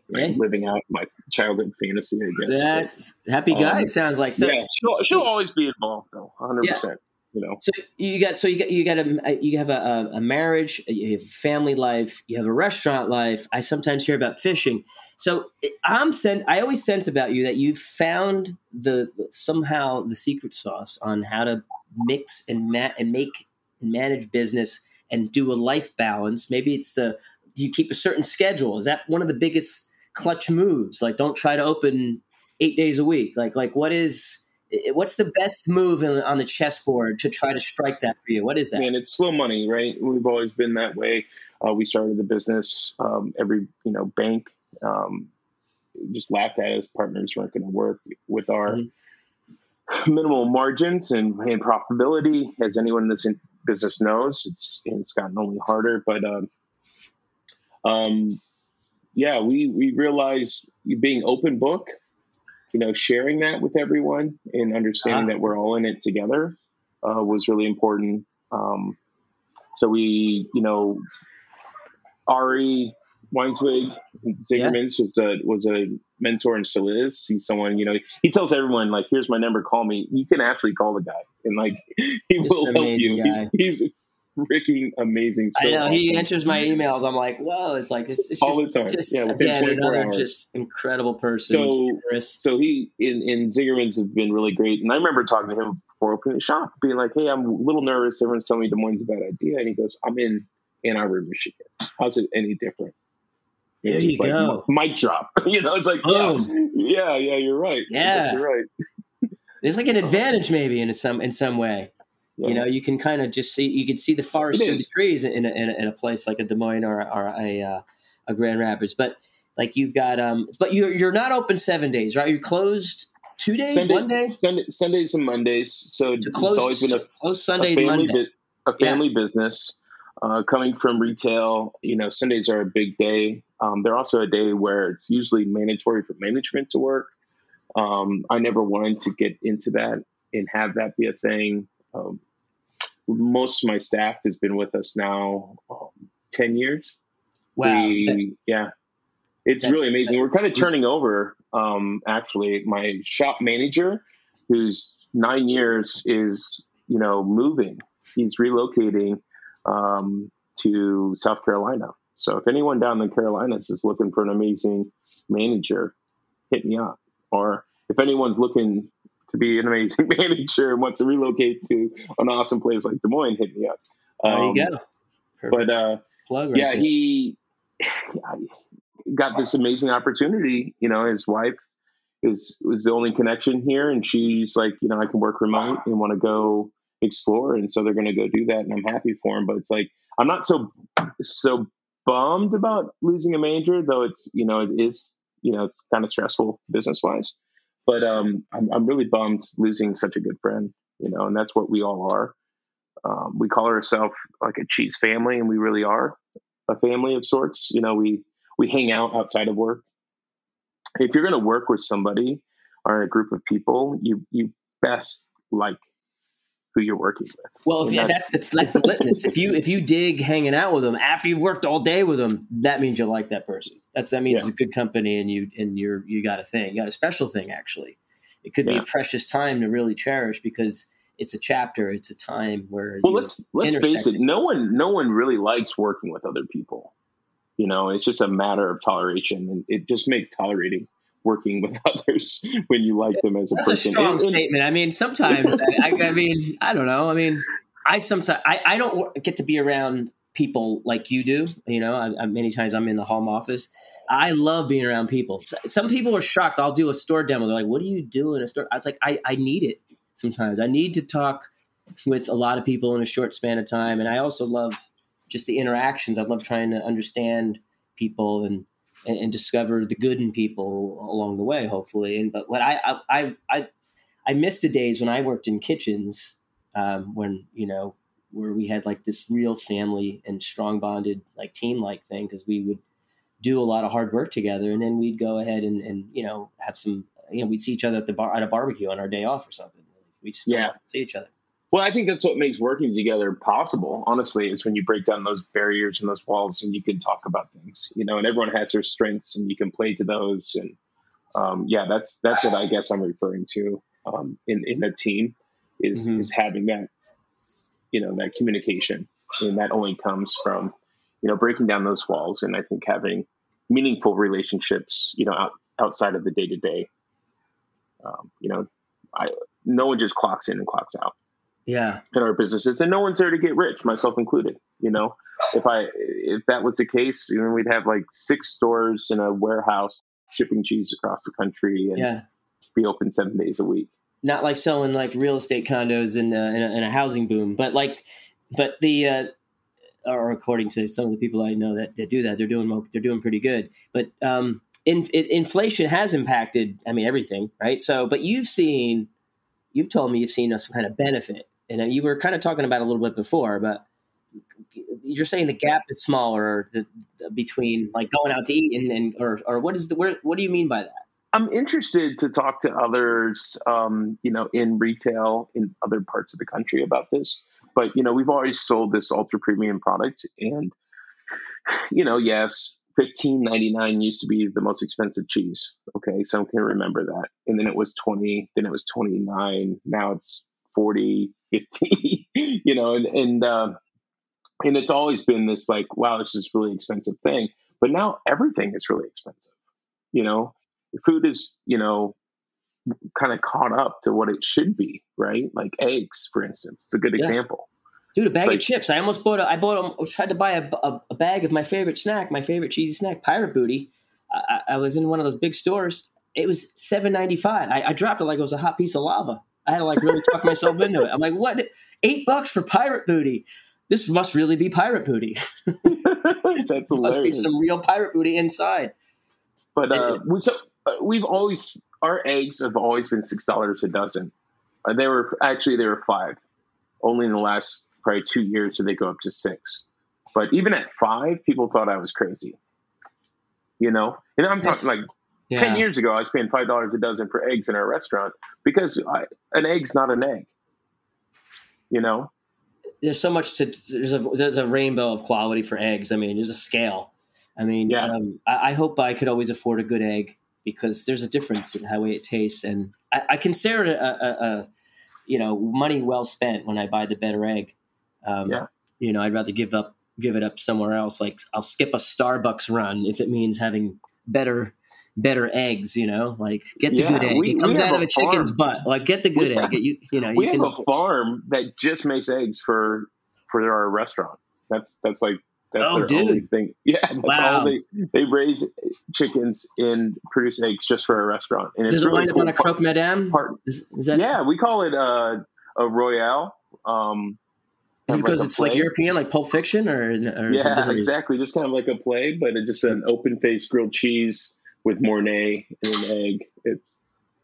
Speaker 5: right? living out my childhood fantasy. I guess
Speaker 4: that's but, happy guy. Um, sounds like
Speaker 5: so. Yeah, she'll, she'll always be involved though, hundred yeah. percent. You know.
Speaker 4: So you got so you got you got a you have a, a marriage, you have family life, you have a restaurant life. I sometimes hear about fishing. So I'm sent. I always sense about you that you found the somehow the secret sauce on how to mix and ma- and make and manage business and do a life balance. Maybe it's the you keep a certain schedule. Is that one of the biggest clutch moves? Like, don't try to open eight days a week. Like, like what is what's the best move in, on the chessboard to try to strike that for you? What is that?
Speaker 5: And it's slow money, right? We've always been that way. Uh, we started the business. Um, every you know bank um, just laughed at us. Partners weren't going to work with our. Mm-hmm minimal margins and, and profitability. As anyone in this business knows, it's it's gotten only harder. But um, um, yeah, we we realize being open book, you know, sharing that with everyone and understanding uh that we're all in it together uh, was really important. Um, so we, you know, Ari Weinzweig Zingerman's yeah. was a was a mentor and still is. He's someone, you know, he tells everyone like, "Here's my number, call me." You can actually call the guy, and like he Just will help you. He, he's freaking amazing.
Speaker 4: So I know awesome. he answers my emails. I'm like, whoa, it's like it's, it's all just, the time. Just, yeah, again, another hours. just incredible person.
Speaker 5: So, so he in in Zingerman's have been really great, and I remember talking to him before opening the shop, being like, "Hey, I'm a little nervous. Everyone's telling me Des Moines is a bad idea," and he goes, "I'm in Ann Arbor, Michigan. How's it any different?"
Speaker 4: There it's you go.
Speaker 5: Like, mic drop. you know, it's like, Boom. yeah, yeah, you're right.
Speaker 4: Yeah,
Speaker 5: you're right.
Speaker 4: There's like an advantage maybe in some in some way. Yeah. You know, you can kind of just see you can see the forest through the trees in a, in a, in, a, place like a Des Moines or, or a uh, a Grand Rapids. But like you've got, um, but you're you're not open seven days, right? You're closed two days,
Speaker 5: Sunday,
Speaker 4: one day,
Speaker 5: Sunday, Sundays and Mondays. So,
Speaker 4: so close,
Speaker 5: it's always been a
Speaker 4: close Sunday, a family, Monday.
Speaker 5: a family yeah. business. Uh, coming from retail, you know, Sundays are a big day. Um, they're also a day where it's usually mandatory for management to work. Um, I never wanted to get into that and have that be a thing. Um, most of my staff has been with us now um, 10 years.
Speaker 4: Wow.
Speaker 5: We, yeah. It's really amazing. We're kind of turning over, um, actually. My shop manager, who's nine years, is, you know, moving. He's relocating um, to South Carolina. So if anyone down in the Carolinas is looking for an amazing manager, hit me up. Or if anyone's looking to be an amazing manager and wants to relocate to an awesome place like Des Moines, hit me up.
Speaker 4: Um, there you um, go.
Speaker 5: Perfect. But uh, right yeah, there. he got this amazing opportunity. You know, his wife is was the only connection here, and she's like, you know, I can work remote and want to go explore, and so they're going to go do that, and I'm happy for him. But it's like I'm not so so bummed about losing a major, though. It's you know it is you know it's kind of stressful business wise. But um, I'm, I'm really bummed losing such a good friend, you know, and that's what we all are. Um, we call ourselves like a cheese family, and we really are a family of sorts. You know, we we hang out outside of work. If you're going to work with somebody or a group of people, you you best like who you're working with.
Speaker 4: Well, if, yeah, that's, that's the, that's the litmus. if you if you dig hanging out with them after you've worked all day with them, that means you like that person. That's that means yeah. it's a good company, and you and you're you got a thing, you got a special thing. Actually, it could yeah. be a precious time to really cherish because it's a chapter, it's a time where.
Speaker 5: Well, let's let's face it. No one no one really likes working with other people. You know, it's just a matter of toleration, and it just makes tolerating working with others when you like them as a
Speaker 4: That's
Speaker 5: person.
Speaker 4: A strong and, statement. I mean, sometimes I, I, mean, I don't know. I mean, I sometimes I, I don't get to be around people like you do. You know, I, I, many times I'm in the home office. I love being around people. Some people are shocked. I'll do a store demo. They're like, "What do you do in a store?" I was like, "I, I need it sometimes. I need to talk with a lot of people in a short span of time, and I also love just the interactions. I love trying to understand people and and, and, discover the good in people along the way, hopefully. And but what I I I I miss the days when I worked in kitchens um, when you know where we had like this real family and strong bonded like team like thing because we would do a lot of hard work together. And then we'd go ahead and, and you know have some you know we'd see each other at the bar at a barbecue on our day off or something. We just yeah. see each other
Speaker 5: Well, I think that's what makes working together possible. Honestly, is when you break down those barriers and those walls, and you can talk about things. You know, and everyone has their strengths, and you can play to those. And um, yeah, that's that's what I guess I'm referring to um, in in a team is mm-hmm. is having that you know that communication, and that only comes from you know breaking down those walls, and I think having meaningful relationships. You know, out, outside of the day to day. You know, I no one just clocks in and clocks out
Speaker 4: yeah
Speaker 5: in our businesses and no one's there to get rich myself included you know if i if that was the case then we'd have like six stores in a warehouse shipping cheese across the country and yeah. be open seven days a week
Speaker 4: not like selling like real estate condos in a, in a, in a housing boom but like but the uh or according to some of the people I know that, that do that, they're doing they're doing pretty good. But um, in, it, inflation has impacted, I mean, everything, right? So, but you've seen, you've told me you've seen some kind of benefit and you were kind of talking about a little bit before, but you're saying the gap is smaller the, the, between like going out to eat and, and or or what is the where what do you mean by that?
Speaker 5: I'm interested to talk to others, um, you know, in retail in other parts of the country about this. But you know, we've always sold this ultra premium product, and you know, yes, fifteen ninety nine used to be the most expensive cheese. Okay, some can remember that, and then it was twenty, then it was twenty nine, now it's 40, 50, you know, and, and, uh, and it's always been this like, wow, this is really expensive thing. But now everything is really expensive. You know, food is, you know, kind of caught up to what it should be, right? Like eggs, for instance. It's a good yeah. example.
Speaker 4: Dude, a bag like, of chips. I almost bought. A, I bought. A, tried to buy a, a, a, bag of my favorite snack, my favorite cheesy snack, Pirate Booty. I, I was in one of those big stores. It was seven ninety five. I, I dropped it like it was a hot piece of lava. I had to like really talk myself into it. I'm like, what? Eight bucks for pirate booty. This must really be pirate booty.
Speaker 5: That's hilarious. must be
Speaker 4: some real pirate booty inside.
Speaker 5: But uh, we, so uh, we've always our eggs have always been six dollars a dozen. Uh, they were actually they were five. Only in the last probably two years did they go up to six. But even at five, people thought I was crazy. You know, and I'm talking like yeah. Ten years ago, I was paying five dollars a dozen for eggs in our restaurant because I, an egg's not an egg. You know,
Speaker 4: there's so much to there's a there's a rainbow of quality for eggs. I mean, there's a scale. I mean, yeah. Um, I, I, hope I could always afford a good egg because there's a difference in how it tastes, and I, I consider it a, a, a, you know money well spent when I buy the better egg. Um, yeah. You know, I'd rather give up give it up somewhere else. Like I'll skip a Starbucks run if it means having better better eggs, you know, like get the yeah, good egg. We, it comes out of a, a chicken's butt. Like get the good we, egg. You, you know,
Speaker 5: we
Speaker 4: you
Speaker 5: have can, a farm that just makes eggs for for our restaurant. That's that's like that's oh, their dude. only thing. Yeah, wow. They, they, raise chickens and produce eggs just for a restaurant.
Speaker 4: And Does it really wind cool. up on a croque madame? Part, is, is, that?
Speaker 5: Yeah, we call it a, a royale. Um,
Speaker 4: is it because like it's play. like European, like Pulp Fiction, or, or
Speaker 5: yeah, exactly, just kind of like a play, but it's just an open face grilled cheese with Mornay and an egg. It's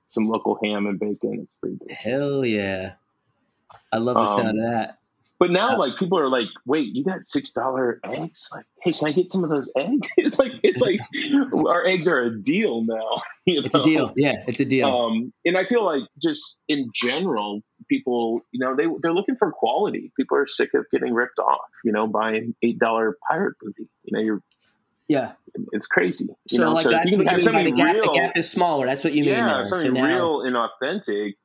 Speaker 5: some local ham and bacon. It's pretty good.
Speaker 4: Hell yeah. I love the sound of um, that.
Speaker 5: But now, uh, like people are like, "Wait, you got six dollar eggs? Like, hey, can I get some of those eggs?" It's like it's like our eggs are a deal now.
Speaker 4: You know? It's a deal. Yeah, it's a deal. Um,
Speaker 5: and I feel like just in general, people, you know, they they're looking for quality. People are sick of getting ripped off. You know, buying eight dollar pirate booty. You know, you're
Speaker 4: yeah,
Speaker 5: it's crazy.
Speaker 4: You so know? like so that's what you mean the gap. Real, the gap is smaller. That's what you mean.
Speaker 5: Yeah, something so now, real and authentic.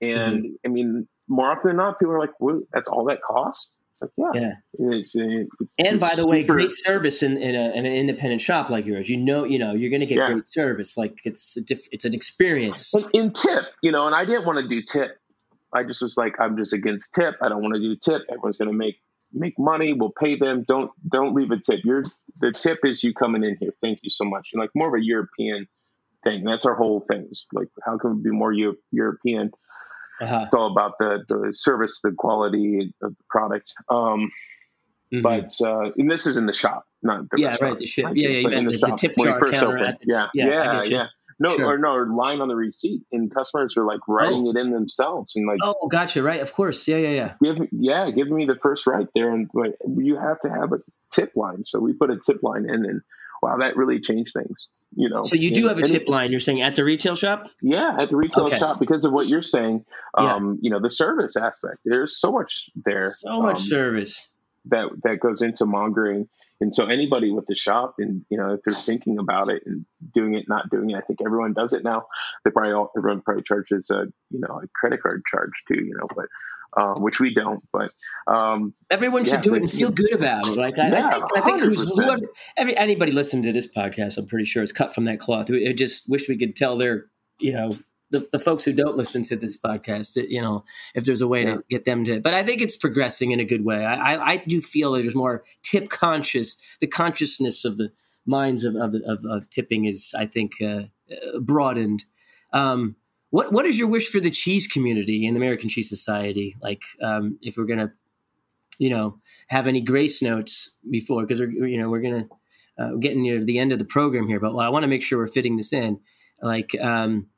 Speaker 5: And mm-hmm. I mean, more often than not, people are like, well, "That's all that costs." It's like, yeah,
Speaker 4: yeah.
Speaker 5: It's, it's,
Speaker 4: and it's by the super... way, great service in, in, a, in, an independent shop like yours. You know, you know, you're going to get yeah. great service. Like it's a diff, it's an experience.
Speaker 5: And in tip, you know, and I didn't want to do tip. I just was like, I'm just against tip. I don't want to do tip. Everyone's going to make make money. We'll pay them. Don't don't leave a tip. Your the tip is you coming in here. Thank you so much. And like more of a European thing. That's our whole thing. It's like how can we be more Euro- European? Uh-huh. It's all about the the service, the quality of the product. Um, mm-hmm. But uh, and this is in the shop, not the
Speaker 4: yeah,
Speaker 5: restaurant.
Speaker 4: right. The ship, yeah, yeah, in the, the, the tip jar counter. The,
Speaker 5: yeah, yeah, yeah. No, sure. or no, or line on the receipt, and customers are like writing oh. it in themselves, and like,
Speaker 4: oh, gotcha, right, of course, yeah, yeah,
Speaker 5: yeah. Give, yeah, give me the first right there, and like, you have to have a tip line. So we put a tip line in, and wow, that really changed things. you know.
Speaker 4: So you do have a tip line. You're saying at the retail shop?
Speaker 5: Yeah, at the retail okay. shop because of what you're saying. Um, yeah. You know, the service aspect. There's so much there.
Speaker 4: So much um, service
Speaker 5: that that goes into mongering. And so anybody with the shop and you know if they're thinking about it and doing it, not doing it, I think everyone does it now. They probably all, everyone probably charges a you know a credit card charge too, you know, but um, which we don't. But um,
Speaker 4: everyone should yeah, do but, it and feel good about it. Like I, yeah, I think, I think whoever, every, anybody listening to this podcast, I'm pretty sure is cut from that cloth. I just wish we could tell their you know the, the folks who don't listen to this podcast, you know, if there's a way yeah. to get them to, but I think it's progressing in a good way. I, I, I do feel that there's more tip conscious, the consciousness of the minds of, of, of, of tipping is, I think, uh, uh, broadened. Um, what, what is your wish for the cheese community in the American Cheese Society? Like, um, if we're going to, you know, have any grace notes before, because we're, you know, we're going to, uh, getting near the end of the program here, but well, I want to make sure we're fitting this in. Like, um,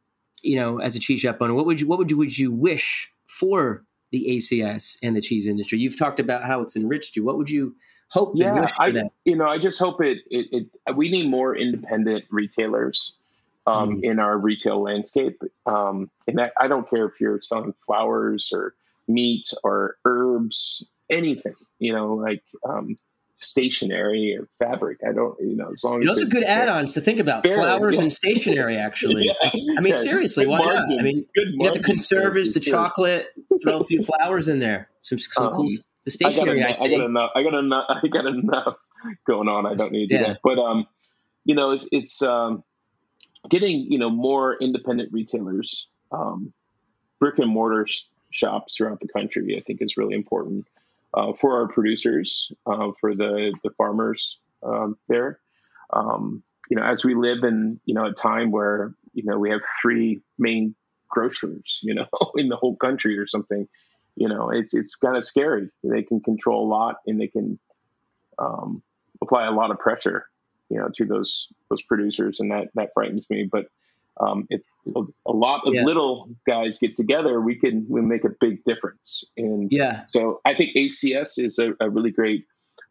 Speaker 4: you know, as a cheese shop owner, what would you what would you would you wish for the ACS and the cheese industry? You've talked about how it's enriched you. What would you hope?
Speaker 5: Yeah, I that? you know I just hope it, it, it we need more independent retailers um, mm. in our retail landscape, um, and that, I don't care if you're selling flowers or meat or herbs, anything. You know, like um, stationery or fabric. I don't, you know, as long
Speaker 4: you
Speaker 5: as
Speaker 4: those are good add-ons to think about flowers yeah. and stationery. Actually, yeah. I mean, yeah. seriously, why not? I mean, you have the conserves, the chocolate, throw a few flowers in there. Some, some um, cool. The stationery. I,
Speaker 5: got enough, I, I, got enough. I got enough. I got enough going on. I don't need to do that. But um, you know, it's it's um, getting you know more independent retailers, um, brick and mortar shops throughout the country. I think is really important uh, for our producers, uh, for the the farmers um, there. Um, you know, as we live in you know a time where you know we have three main grocers, you know, in the whole country or something. You know, it's it's kind of scary. They can control a lot, and they can um, apply a lot of pressure, you know, to those those producers, and that that frightens me. But um, if a lot of yeah. little guys get together, we can we make a big difference. And
Speaker 4: yeah,
Speaker 5: so I think ACS is a, a really great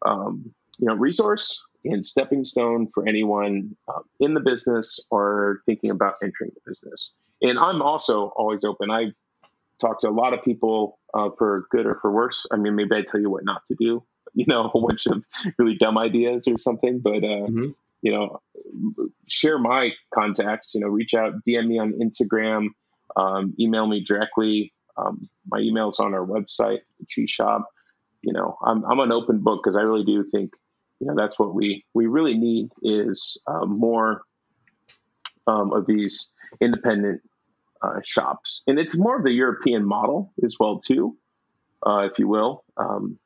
Speaker 5: um, you know resource and stepping stone for anyone uh, in the business or thinking about entering the business. And I'm also always open. I've talked to a lot of people uh, for good or for worse. I mean, maybe I tell you what not to do. You know, a bunch of really dumb ideas or something. But uh, mm-hmm you know, share my contacts, you know, reach out, DM me on Instagram, um, email me directly. Um, my email's on our website, the Cheese Shop. You know, I'm, I'm an open book because I really do think, you know, that's what we, we really need is um, more um, of these independent uh, shops. And it's more of the European model as well, too, uh, if you will. Um,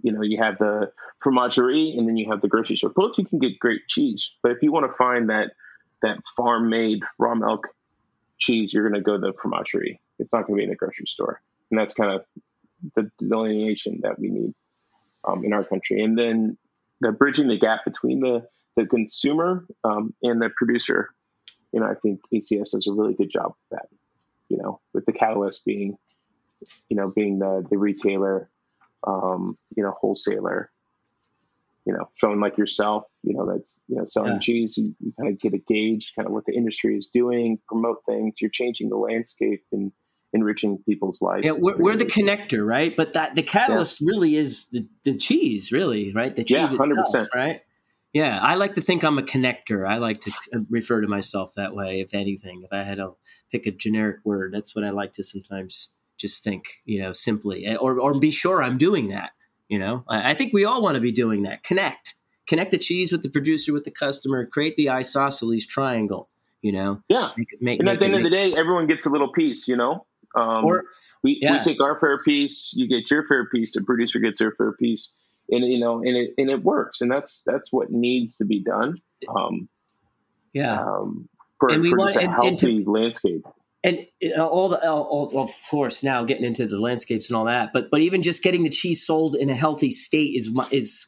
Speaker 5: you know, you have the fromagerie and then you have the grocery store. Both you can get great cheese, but if you want to find that that farm made raw milk cheese, you're going to go to the fromagerie. It's not going to be in the grocery store, and that's kind of the delineation that we need um, in our country. And then the bridging the gap between the the consumer um, and the producer. You know, I think ACS does a really good job with that. You know, with the catalyst being, you know, being the the retailer um, you know, wholesaler, you know, someone like yourself, you know, that's, you know, selling yeah. cheese, you, you kind of get a gauge kind of what the industry is doing, promote things, you're changing the landscape and enriching people's lives.
Speaker 4: Yeah, we're, we're the connector, right? But that the catalyst yeah. really is the, the cheese, really, right? The cheese yeah, 100%. Itself, right? Yeah, I like to think I'm a connector. I like to uh, refer to myself that way, if anything. If I had to pick a generic word, that's what I like to sometimes just think, you know, simply, eh, or, or be sure I'm doing that. You know, I, I think we all want to be doing that. Connect, connect the cheese with the producer, with the customer, create the isosceles triangle. You know,
Speaker 5: yeah. Make, make, and at the end of the day, everyone gets a little piece. You know, um, or we, yeah. we take our fair piece, you get your fair piece, the producer gets their fair piece, and you know, and it and it works, and that's that's what needs to be done. Um,
Speaker 4: yeah,
Speaker 5: um, for, and we for want, a and, healthy and to, landscape
Speaker 4: and uh, all the all, of course now getting into the landscapes and all that but but even just getting the cheese sold in a healthy state is is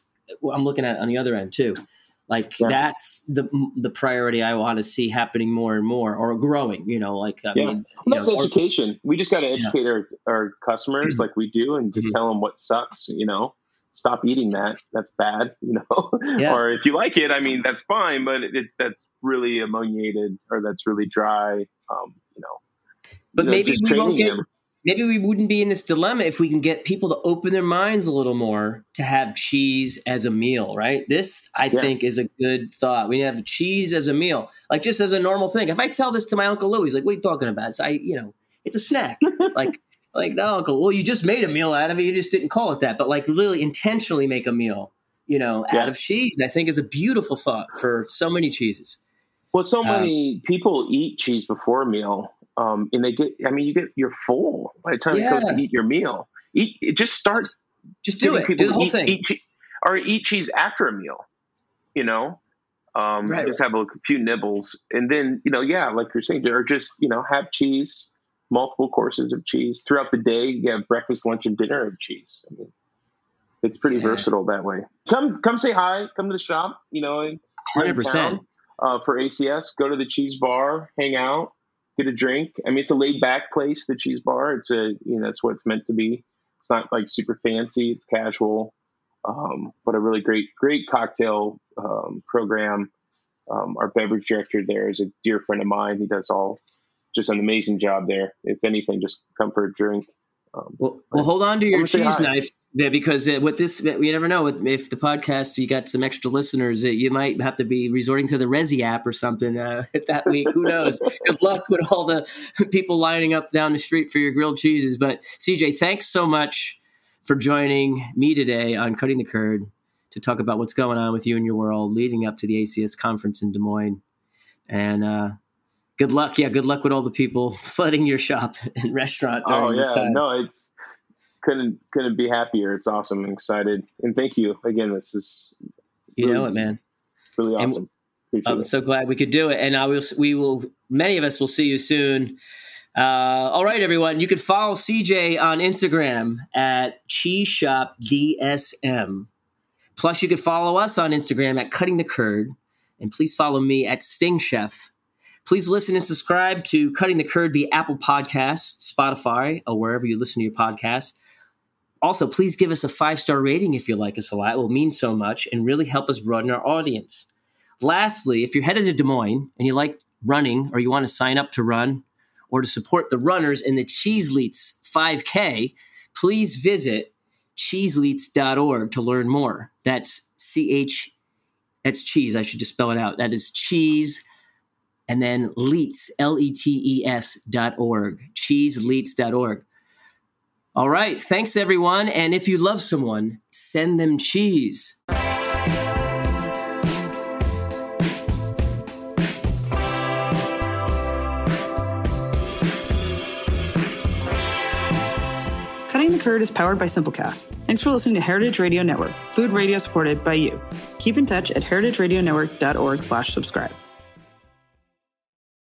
Speaker 4: i'm looking at on the other end too like yeah. that's the the priority i want to see happening more and more or growing you know like i
Speaker 5: yeah.
Speaker 4: mean
Speaker 5: well, that's know, education or, we just got to educate yeah. our, our customers like we do and just mm-hmm. tell them what sucks you know stop eating that. That's bad, you know. Yeah. or if you like it, I mean, that's fine, but it, that's really ammoniated or that's really dry. Um.
Speaker 4: But know, maybe we won't get. Them. Maybe we wouldn't be in this dilemma if we can get people to open their minds a little more to have cheese as a meal, right? This, I yeah. think, is a good thought. We have cheese as a meal, like just as a normal thing. If I tell this to my uncle Louis, like, "What are you talking about?" It's I, you know, it's a snack. like like, no, uncle, well, you just made a meal out of it. You just didn't call it that. But like literally intentionally make a meal, you know, yeah. out of cheese, I think is a beautiful thought for so many cheeses.
Speaker 5: Well, so many um, people eat cheese before a meal. Um, and they get, I mean, you get, you're full by the time yeah. it comes to eat your meal. Eat, it just starts.
Speaker 4: Just, just do it. Do the whole
Speaker 5: eat,
Speaker 4: thing.
Speaker 5: Eat or eat cheese after a meal, you know? Um, right, just have a few nibbles. And then, you know, yeah, like you're saying, or just, you know, have cheese multiple courses of cheese throughout the day. You have breakfast, lunch, and dinner of cheese. I mean, it's pretty yeah. versatile that way. Come, come say hi. Come to the shop. You know,
Speaker 4: hundred percent
Speaker 5: uh, for ACS. Go to the cheese bar, hang out, get a drink. I mean, it's a laid back place. The cheese bar. It's a you know that's what it's meant to be. It's not like super fancy. It's casual, um, but a really great great cocktail um, program. Um, our beverage director there is a dear friend of mine. He does all just an amazing job there. If anything, just come for a drink.
Speaker 4: Um, well, well, hold on to your cheese knife yeah, because uh, with this, we never know if the podcast you got some extra listeners, uh, you might have to be resorting to the Resy app or something uh, that week. Who knows? Good luck with all the people lining up down the street for your grilled cheeses. But CJ, thanks so much for joining me today on Cutting the Curd to talk about what's going on with you and your world leading up to the ACS conference in Des Moines. And uh, good luck. Yeah, good luck with all the people flooding your shop and restaurant.
Speaker 5: oh yeah, no, it's couldn't couldn't be happier. It's awesome. I'm excited, and thank you again. This is
Speaker 4: you really, know it, man.
Speaker 5: Really awesome.
Speaker 4: I'm it. so glad we could do it, and I will. We will. Many of us will see you soon. Uh, all right, everyone. You can follow CJ on Instagram at Cheese Shop DSM. Plus, you can follow us on Instagram at Cutting the Curd, and please follow me at Sting Chef Please listen and subscribe to Cutting the Curd via Apple Podcasts, Spotify, or wherever you listen to your podcasts. Also, please give us a five star rating if you like us a lot. It will mean so much and really help us broaden our audience. Lastly, if you're headed to Des Moines and you like running or you want to sign up to run or to support the runners in the Cheeseletes 5K, please visit cheeseletes.org to learn more. That's C H, that's cheese. I should just spell it out. That is cheese and then Letes, L E T E S dot org, cheeseletes.org. All right. Thanks, everyone. And if you love someone, send them cheese.
Speaker 2: Cutting the Curd is powered by Simplecast. Thanks for listening to Heritage Radio Network, food radio supported by you. Keep in touch at heritageradionetwork.org slash subscribe.